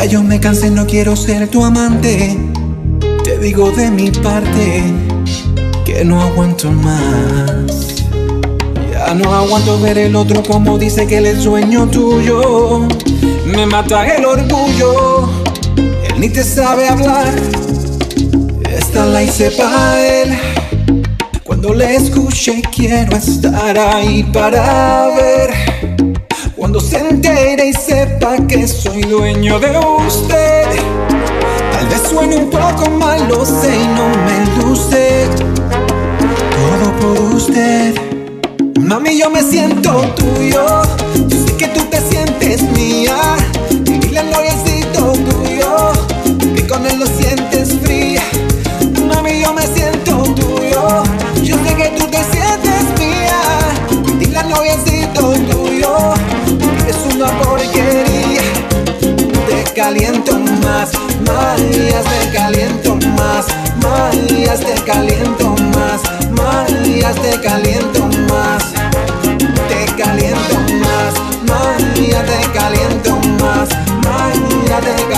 Ya yo me cansé, no quiero ser tu amante. Te digo de mi parte que no aguanto más. Ya no aguanto ver el otro como dice que él el sueño tuyo me mata el orgullo. Él ni te sabe hablar. Esta la hice para él. Cuando le escuche quiero estar ahí para ver. Cuando se entere y sepa que soy dueño de usted. Tal vez suene un poco mal, lo sé y no me luce. Todo por usted. Mami, yo me siento tuyo. Yo sé que tú te sientes mía. Y dile al noviecito tuyo que con él lo sientes fría. Mami, yo me siento tuyo. Yo sé que tú te sientes mía. Y dile al noviecito tuyo es una porquería. Te caliento más, Marías, te caliento más, Marías, te caliento más, Marías, te caliento de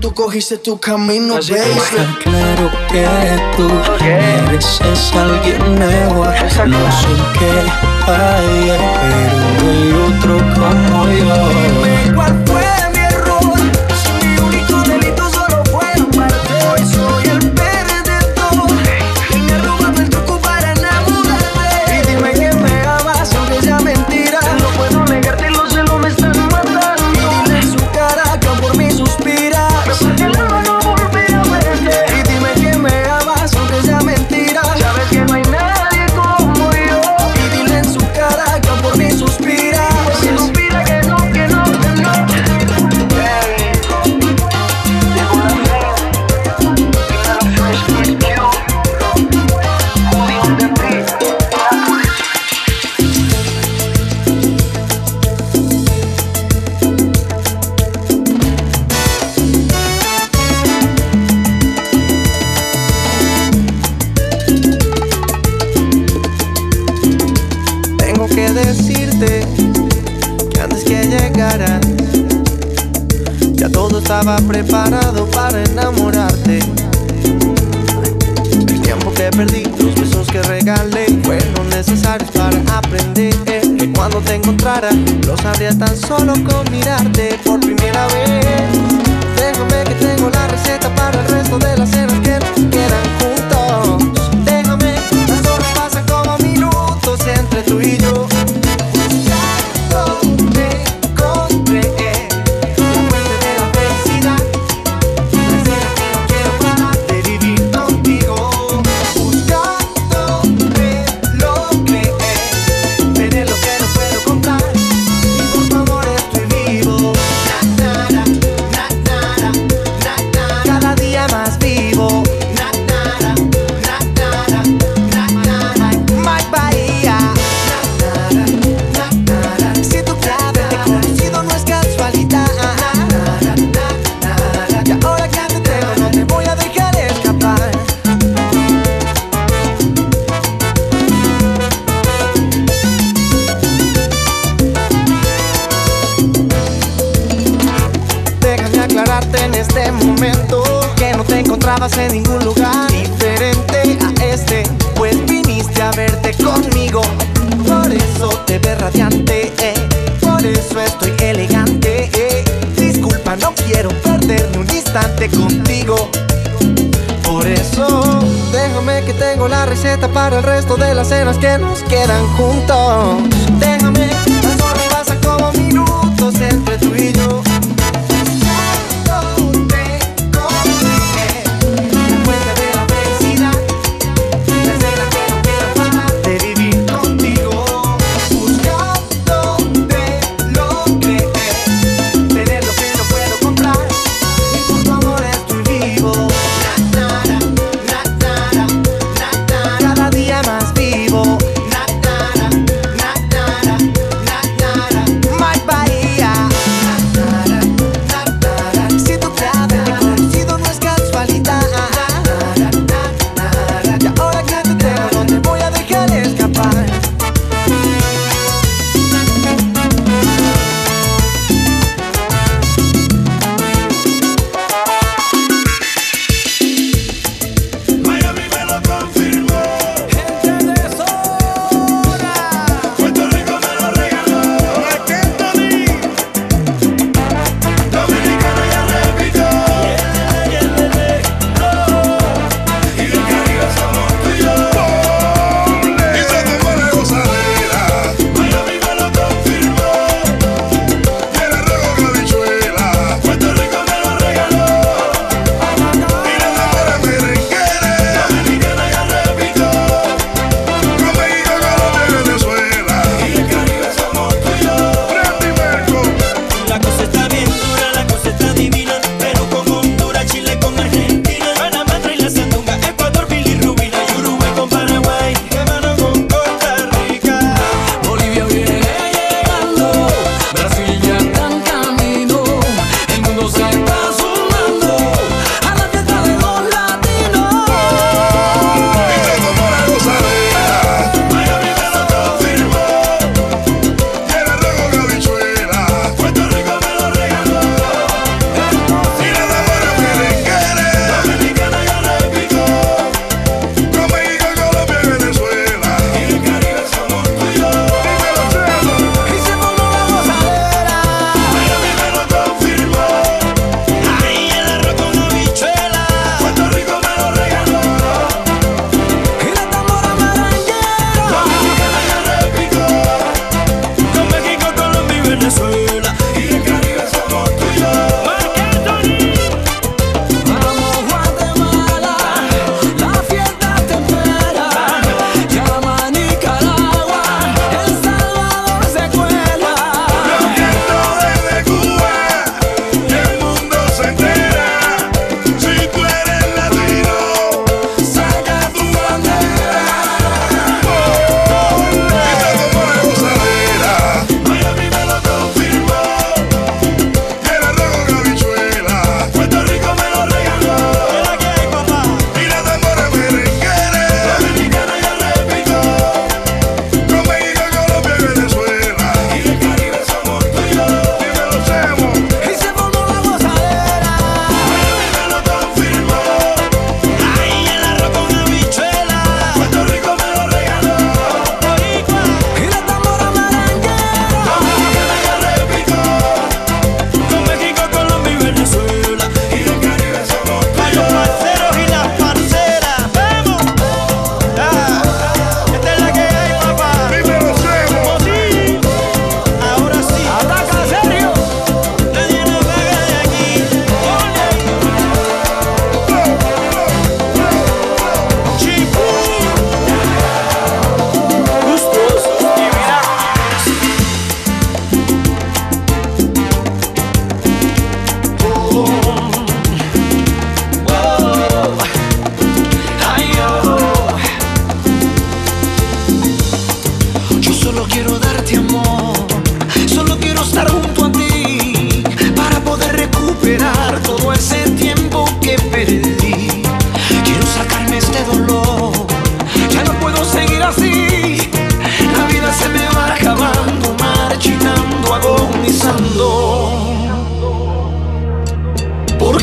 tú cogiste tu camino, Así baby. claro que tú mereces a alguien mejor. No sé qué hay, pero no hay otro como yo. tan solo con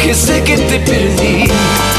que sé que te perdí.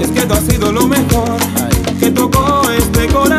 Es que tú has sido lo mejor que tocó este corazón.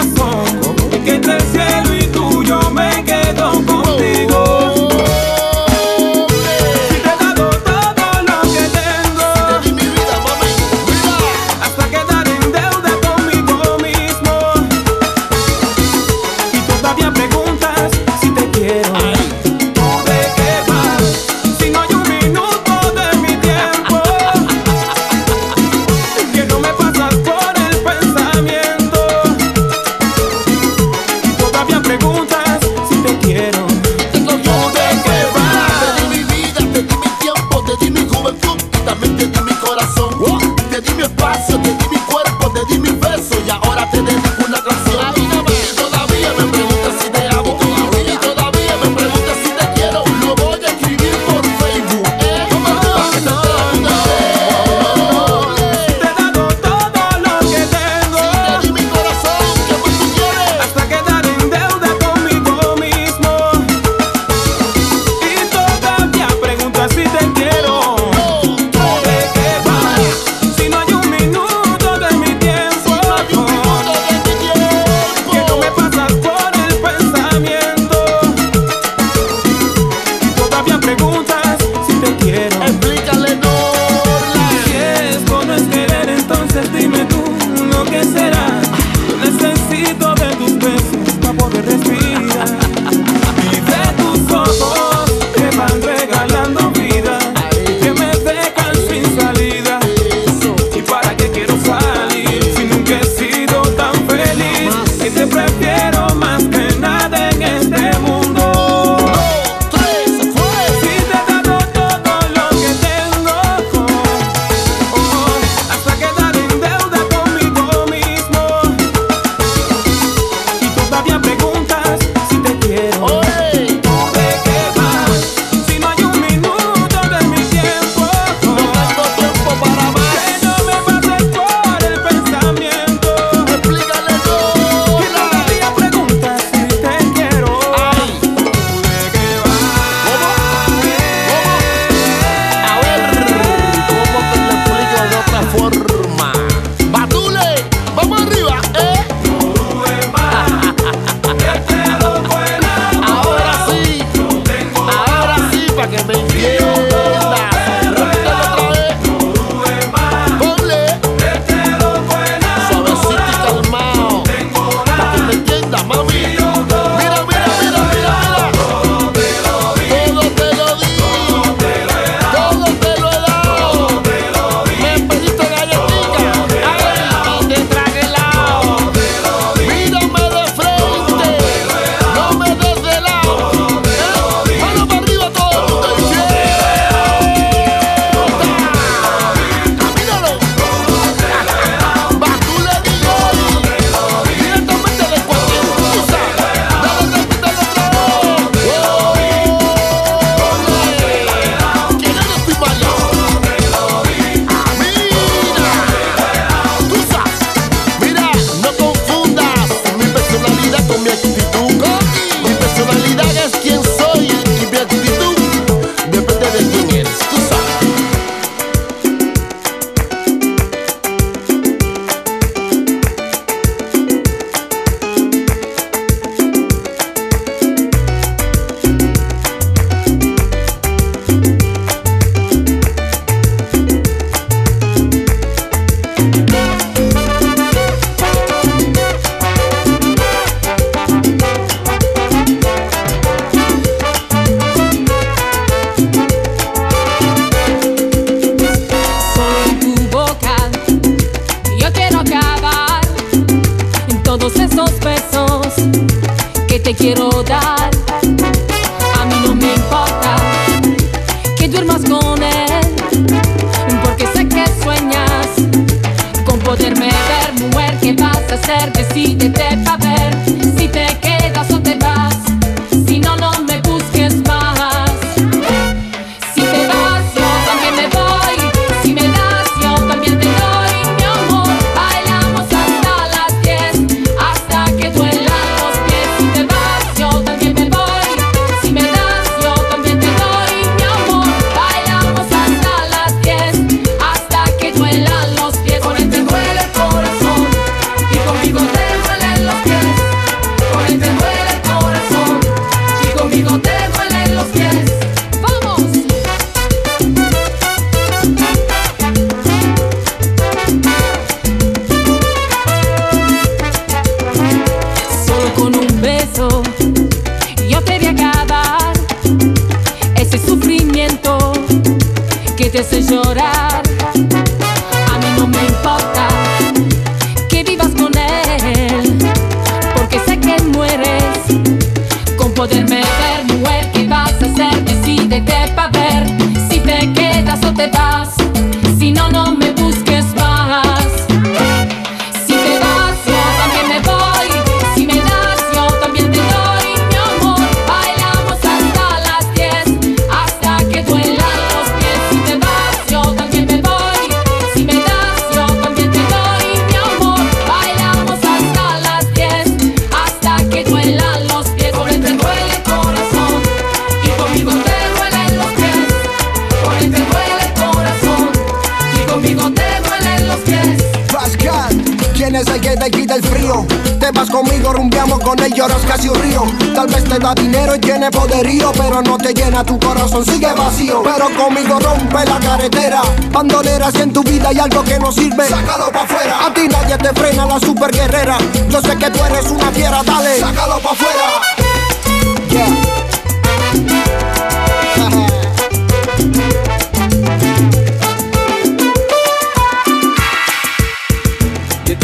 con lloras casi un río. Tal vez te da dinero y tiene poderío, pero no te llena tu corazón, sigue vacío. Pero conmigo rompe la carretera. Bandoleras en tu vida y algo que no sirve, sácalo pa' afuera. A ti nadie te frena, la super guerrera. Yo sé que tú eres una fiera, dale, sácalo pa' afuera.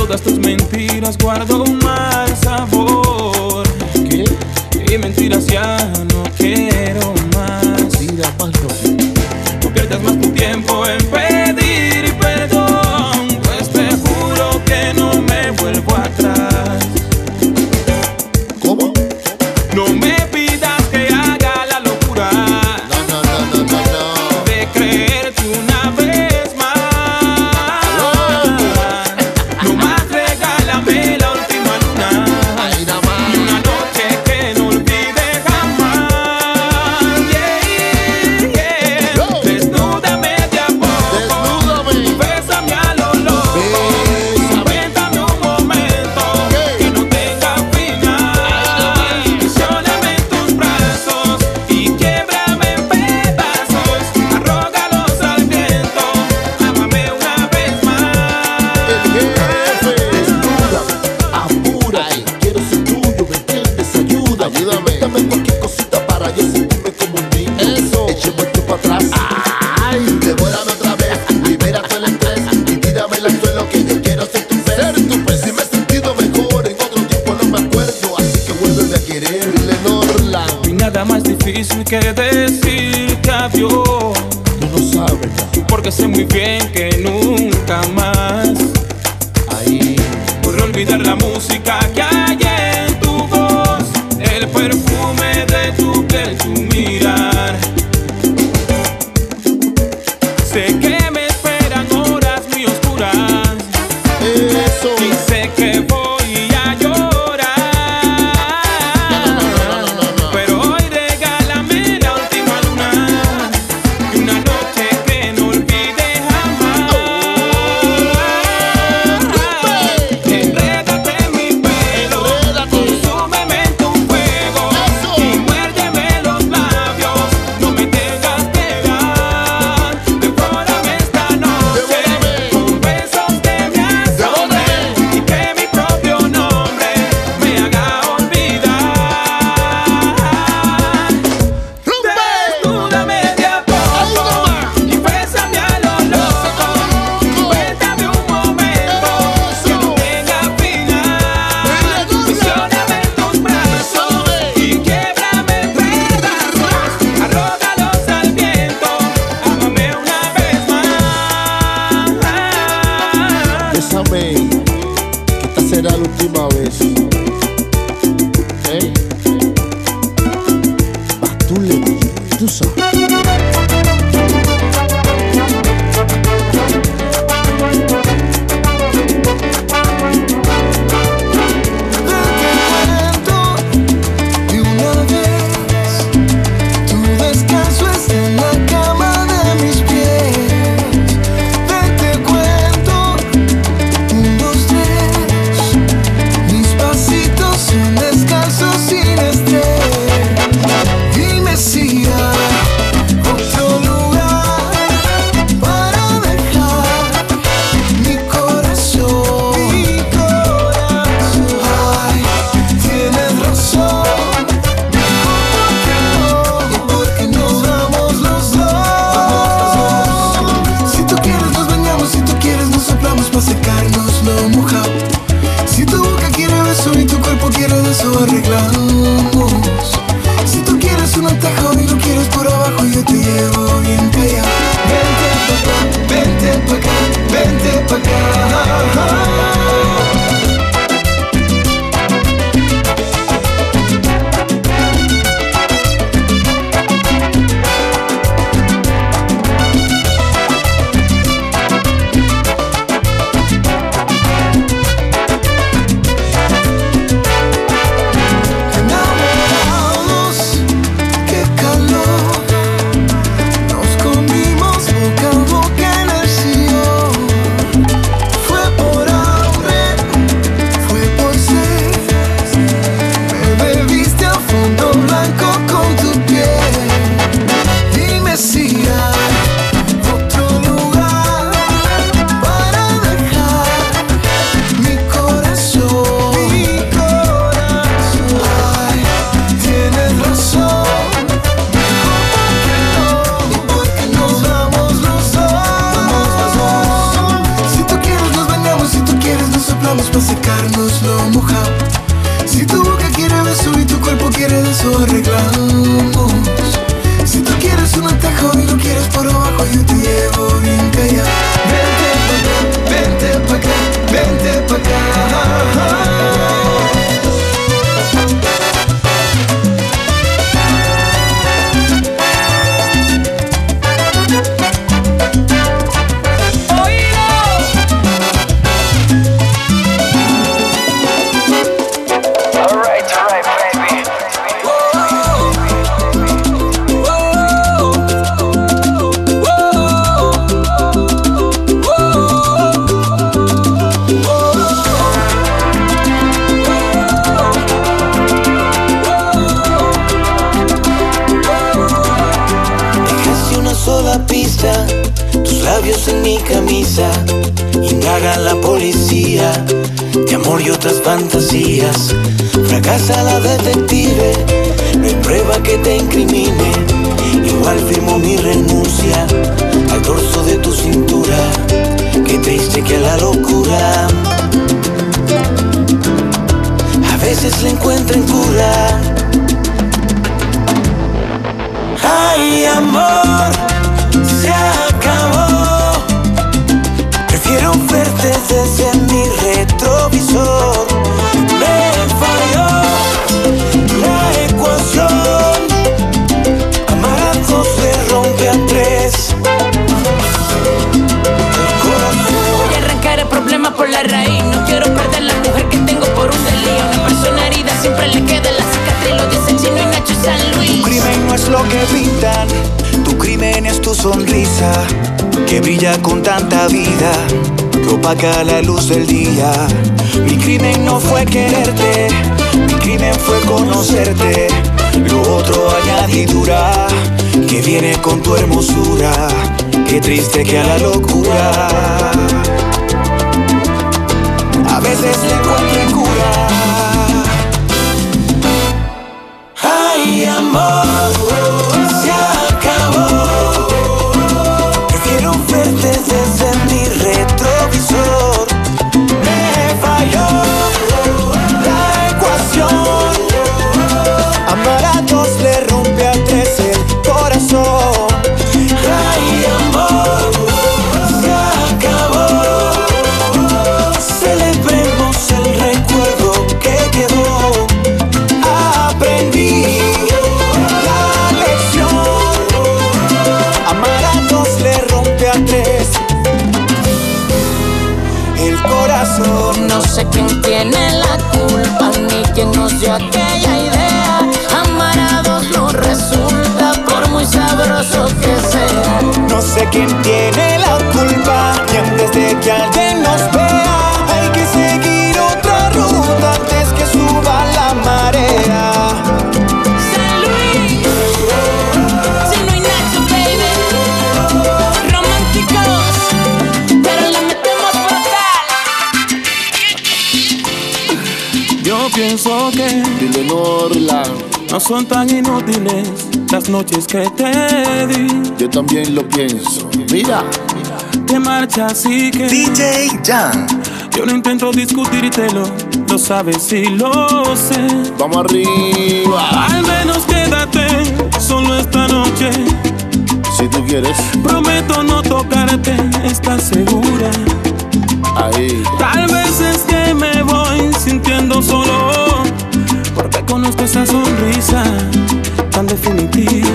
Todas tus mentiras guardo todo arreglado brilla con tanta vida que opaca la luz del día. Mi crimen no fue quererte, mi crimen fue conocerte. Lo otro añadidura que viene con tu hermosura. Qué triste que a la locura. A veces le encuentro cura. Ay, amor. no se atreve. son tan inútiles las noches que te di. Yo también lo pienso. Mira, te marcha así que. DJ Jan. Yo no intento discutírtelo, lo sabes y lo sé. Vamos arriba. Al menos quédate solo esta noche. Si tú quieres. Prometo no tocarte, estás segura. Ahí. Tal vez es que me voy sintiendo solo conozco esa sonrisa tan definitiva.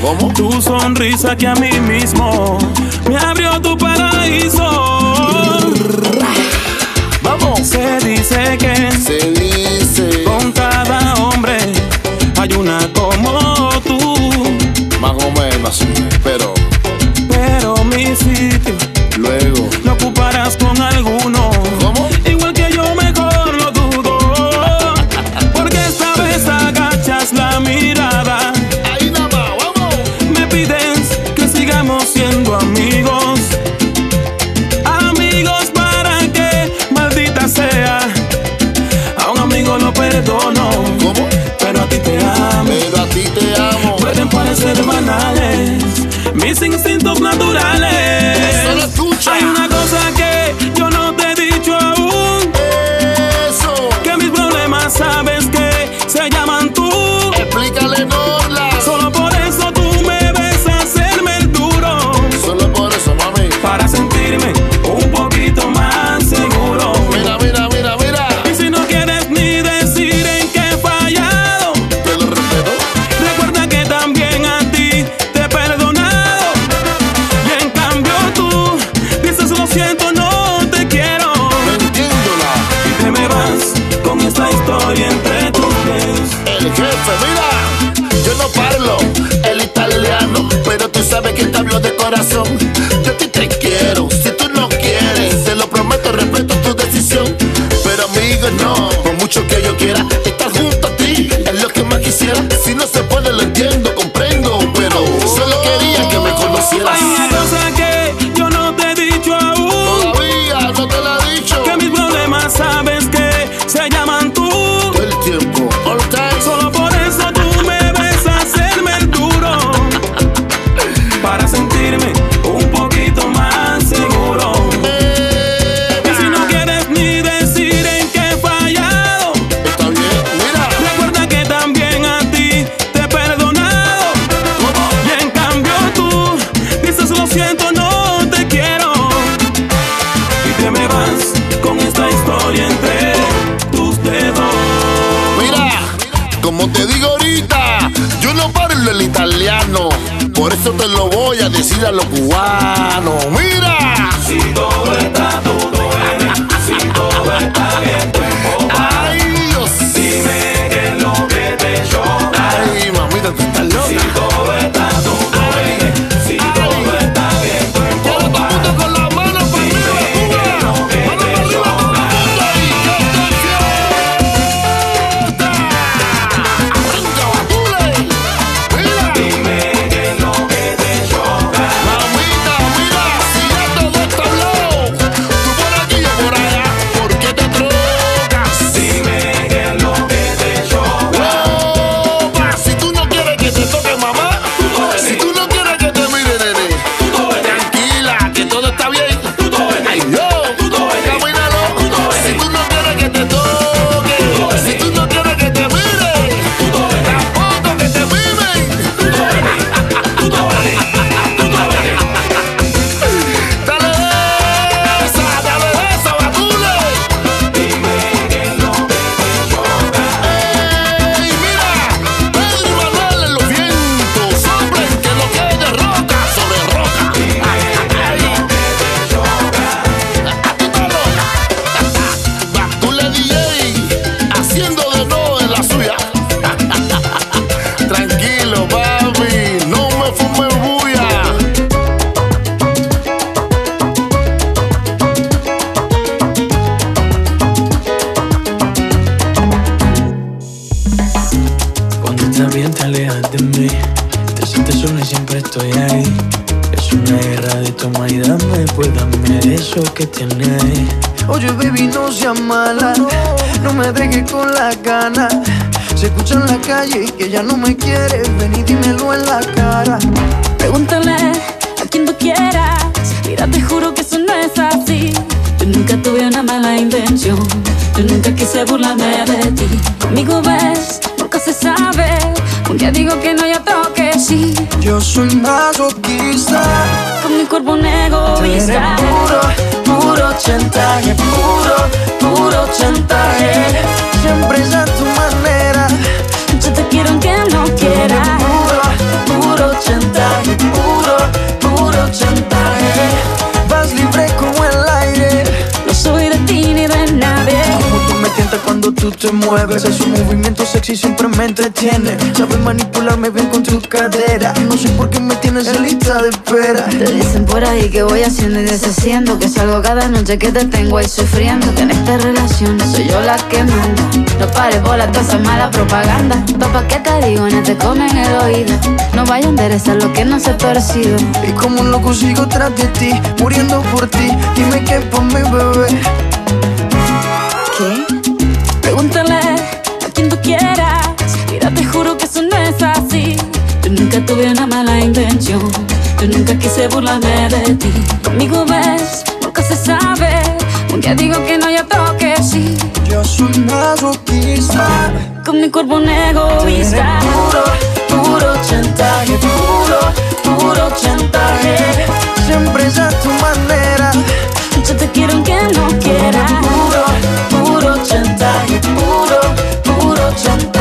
Como tu sonrisa que a mí mismo me abrió tu paraíso. Vamos. Se dice que se dice con cada hombre hay una como tú. Más o menos, pero pero mi sitio luego lo ocuparás con alguno. Te mueves. Ese movimiento sexy siempre me entretiene. Sabes manipularme bien con tu cadera. No sé por qué me tienes en lista de espera. Te dicen por ahí que voy haciendo y deshaciendo Que salgo cada noche que te tengo ahí sufriendo Que en esta relación soy yo la que manda No pares bola, toda esa mala propaganda Papá, ¿qué te digo? No te comen el oído No vaya a enderezar lo que no se percibe Y como un loco sigo tras de ti, muriendo por ti. Dime qué por mi bebé. Tuve una mala intención Yo nunca quise burlarme de ti Conmigo ves, nunca se sabe Un día digo que no, y otro que sí Yo soy masoquista. Con mi cuerpo un egoísta Puro, puro chantaje, puro, puro chantaje. Siempre es a tu manera. Yo te quiero aunque no quieras Puro, puro chantaje, puro, puro chantaje.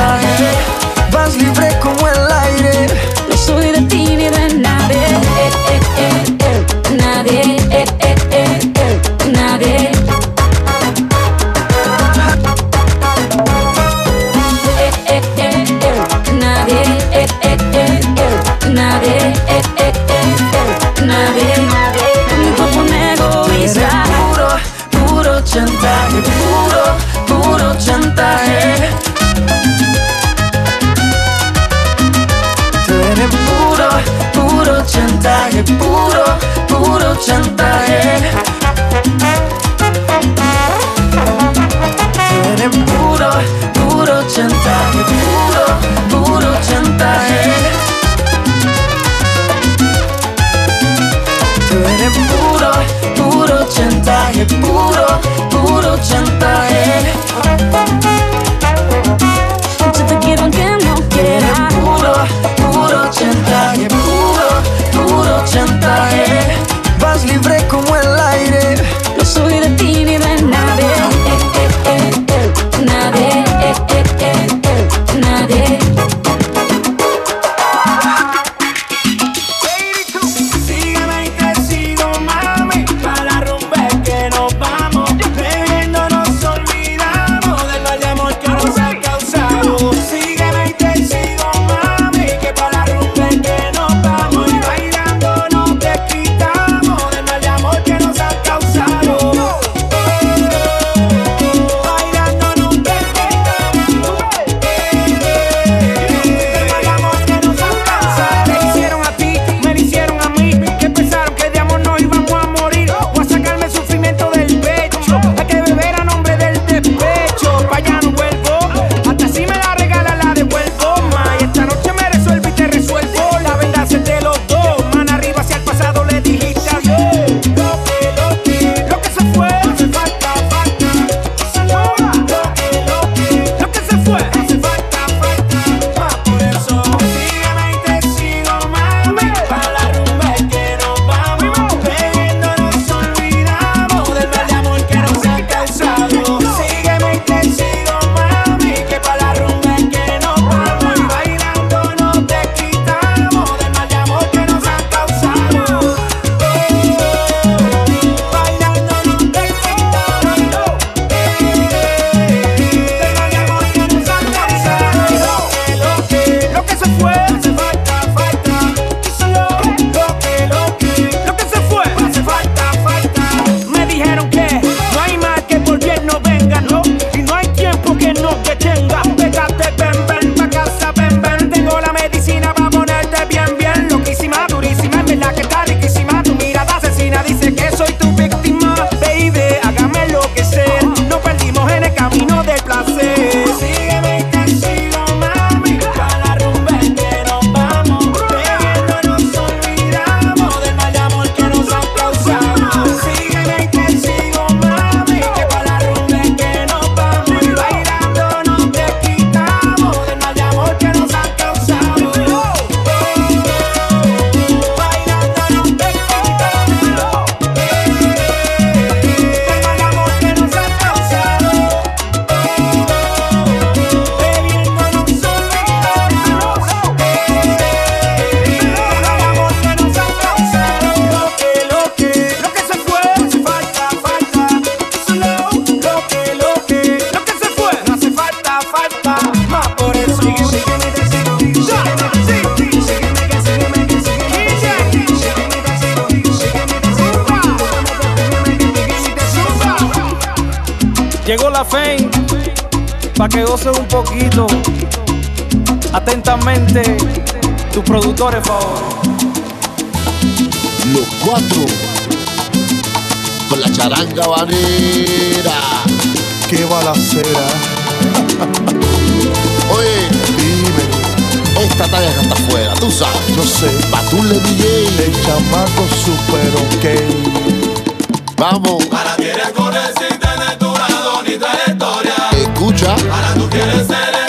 Los cuatro con la charanga banera. Qué balacera. Oye, dime, esta talla que está afuera, tú sabes. Yo sé. Batule DJ. El chamaco super ok. Vamos. Ahora quieres correr sin tener tu lado ni trayectoria. Escucha. Ahora tú quieres ser el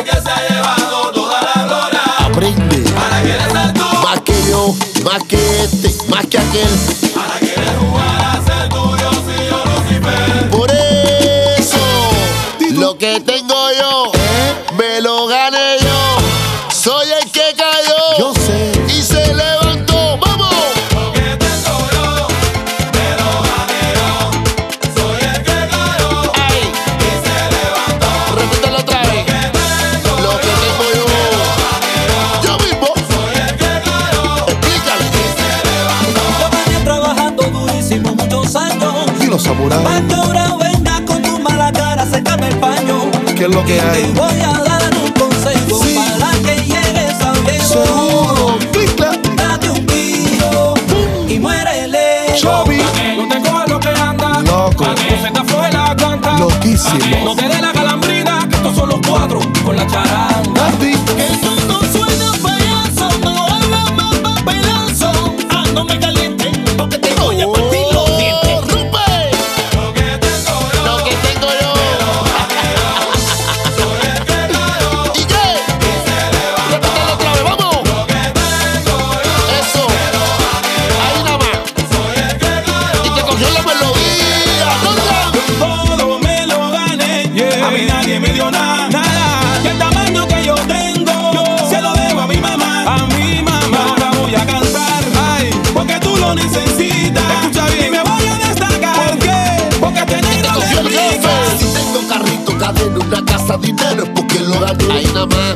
más que este, más que aquel. Ahora quieres jugar a ser tuyo si yo no Lucifer. Por eso, lo que tengo yo. saburán. Venga con tu mala cara, sécame el paño. ¿Qué es lo que hay? Te voy a dar un consejo para que llegues a viejo. Seguro, Date un tiro y muérele. Chobi. No te cojas lo que anda. Loco. Pa' que se fue la. Loquísimo.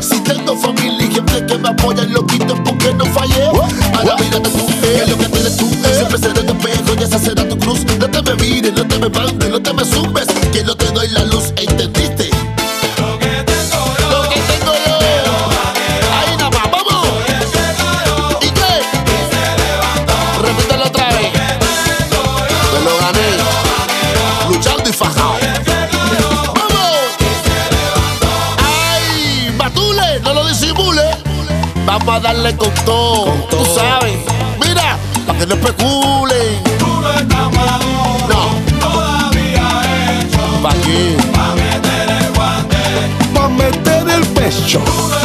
Si tengo familia y gente que me apoya, lo quito porque no fallé. A la vida te que lo que tienes tú eh. siempre Jump.